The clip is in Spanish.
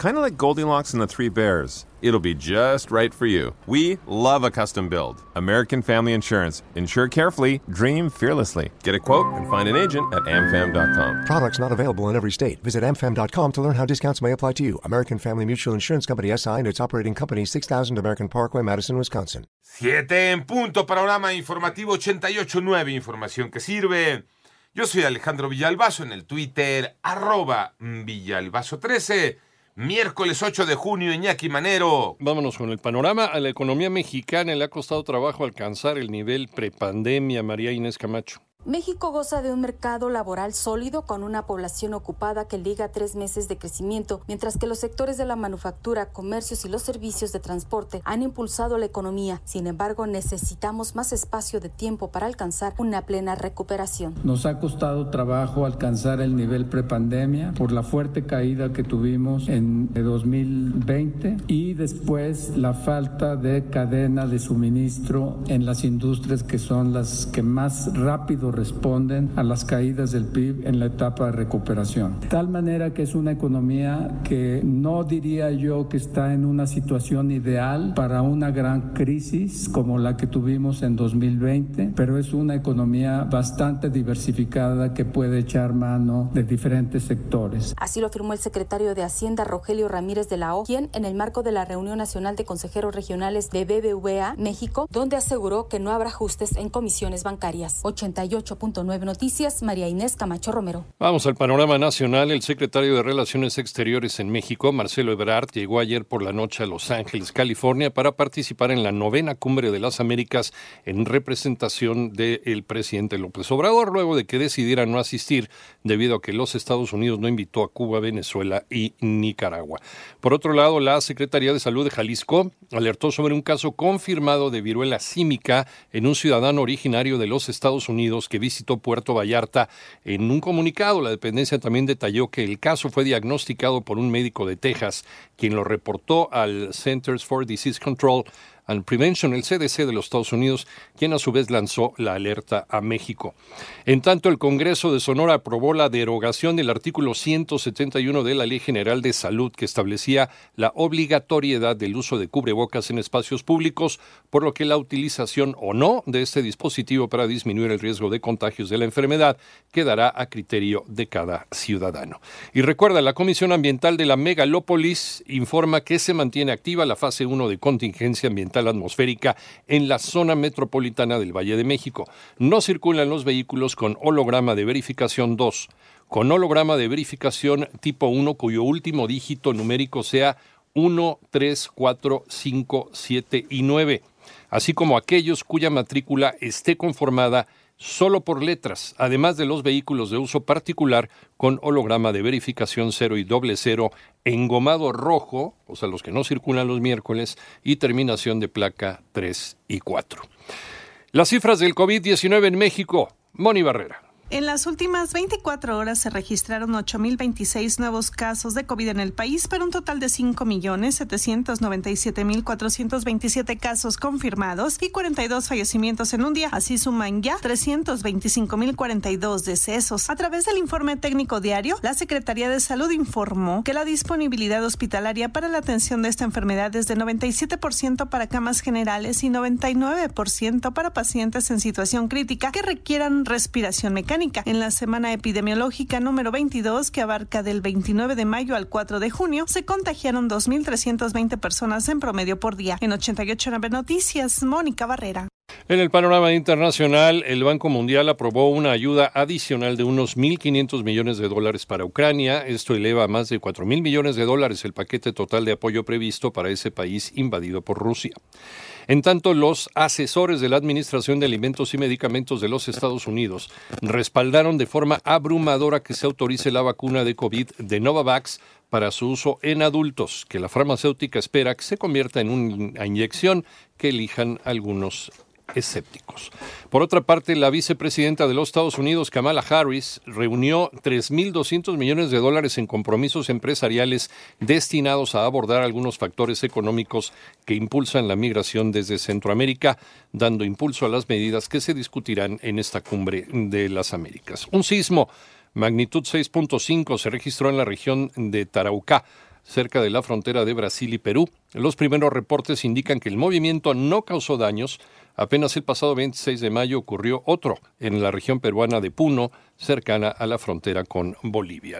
Kind of like Goldilocks and the Three Bears. It'll be just right for you. We love a custom build. American Family Insurance. Insure carefully, dream fearlessly. Get a quote and find an agent at amfam.com. Products not available in every state. Visit amfam.com to learn how discounts may apply to you. American Family Mutual Insurance Company SI and its operating company 6000 American Parkway, Madison, Wisconsin. Siete en punto, panorama informativo 88.9, información que sirve. Yo soy Alejandro Villalbazo en el Twitter, arroba Villalbazo13. Miércoles 8 de junio, Iñaki Manero. Vámonos con el panorama. A la economía mexicana le ha costado trabajo alcanzar el nivel prepandemia, María Inés Camacho. México goza de un mercado laboral sólido con una población ocupada que liga tres meses de crecimiento, mientras que los sectores de la manufactura, comercios y los servicios de transporte han impulsado la economía. Sin embargo, necesitamos más espacio de tiempo para alcanzar una plena recuperación. Nos ha costado trabajo alcanzar el nivel prepandemia por la fuerte caída que tuvimos en 2020 y después la falta de cadena de suministro en las industrias que son las que más rápido responden a las caídas del PIB en la etapa de recuperación. Tal manera que es una economía que no diría yo que está en una situación ideal para una gran crisis como la que tuvimos en 2020, pero es una economía bastante diversificada que puede echar mano de diferentes sectores. Así lo afirmó el secretario de Hacienda Rogelio Ramírez de la O, quien en el marco de la reunión nacional de consejeros regionales de BBVA México, donde aseguró que no habrá ajustes en comisiones bancarias. 88.9 Noticias, María Inés Camacho Romero. Vamos al panorama nacional. El secretario de Relaciones Exteriores en México, Marcelo Ebrard, llegó ayer por la noche a Los Ángeles, California, para participar en la novena cumbre de las Américas en representación del presidente López Obrador, luego de que decidiera no asistir debido a que los Estados Unidos no invitó a Cuba, Venezuela y Nicaragua. Por otro lado, la Secretaría de Salud de Jalisco alertó sobre un caso confirmado de viruela símica en un ciudadano originario de los Estados Unidos que visitó Puerto Vallarta. En un comunicado, la dependencia también detalló que el caso fue diagnosticado por un médico de Texas, quien lo reportó al Centers for Disease Control and Prevention, el CDC de los Estados Unidos, quien a su vez lanzó la alerta a México. En tanto, el Congreso de Sonora aprobó la derogación del artículo 171 de la Ley General de Salud que establecía la obligatoriedad del uso de cubrebocas en espacios públicos, por lo que la utilización o no de este dispositivo para disminuir el riesgo de contagios de la enfermedad quedará a criterio de cada ciudadano. Y recuerda, la Comisión Ambiental de la Megalópolis informa que se mantiene activa la fase 1 de contingencia ambiental atmosférica en la zona metropolitana del Valle de México. No circulan los vehículos con holograma de verificación 2, con holograma de verificación tipo 1 cuyo último dígito numérico sea 1, 3, 4, 5, 7 y 9, así como aquellos cuya matrícula esté conformada solo por letras, además de los vehículos de uso particular con holograma de verificación 0 y doble cero, engomado rojo, o sea, los que no circulan los miércoles, y terminación de placa 3 y 4. Las cifras del COVID-19 en México, Moni Barrera. En las últimas 24 horas se registraron 8.026 nuevos casos de COVID en el país para un total de 5.797.427 casos confirmados y 42 fallecimientos en un día. Así suman ya 325.042 decesos. A través del informe técnico diario, la Secretaría de Salud informó que la disponibilidad hospitalaria para la atención de esta enfermedad es de 97% para camas generales y 99% para pacientes en situación crítica que requieran respiración mecánica en la semana epidemiológica número 22, que abarca del 29 de mayo al 4 de junio, se contagiaron 2.320 personas en promedio por día. En 88 Noticias, Mónica Barrera. En el panorama internacional, el Banco Mundial aprobó una ayuda adicional de unos 1.500 millones de dólares para Ucrania. Esto eleva a más de 4.000 millones de dólares el paquete total de apoyo previsto para ese país invadido por Rusia. En tanto, los asesores de la Administración de Alimentos y Medicamentos de los Estados Unidos respaldaron de forma abrumadora que se autorice la vacuna de COVID de Novavax para su uso en adultos, que la farmacéutica espera que se convierta en una inyección que elijan algunos escépticos. Por otra parte, la vicepresidenta de los Estados Unidos, Kamala Harris, reunió 3.200 millones de dólares en compromisos empresariales destinados a abordar algunos factores económicos que impulsan la migración desde Centroamérica, dando impulso a las medidas que se discutirán en esta cumbre de las Américas. Un sismo magnitud 6.5 se registró en la región de Taraucá cerca de la frontera de Brasil y Perú. Los primeros reportes indican que el movimiento no causó daños. Apenas el pasado 26 de mayo ocurrió otro en la región peruana de Puno, cercana a la frontera con Bolivia.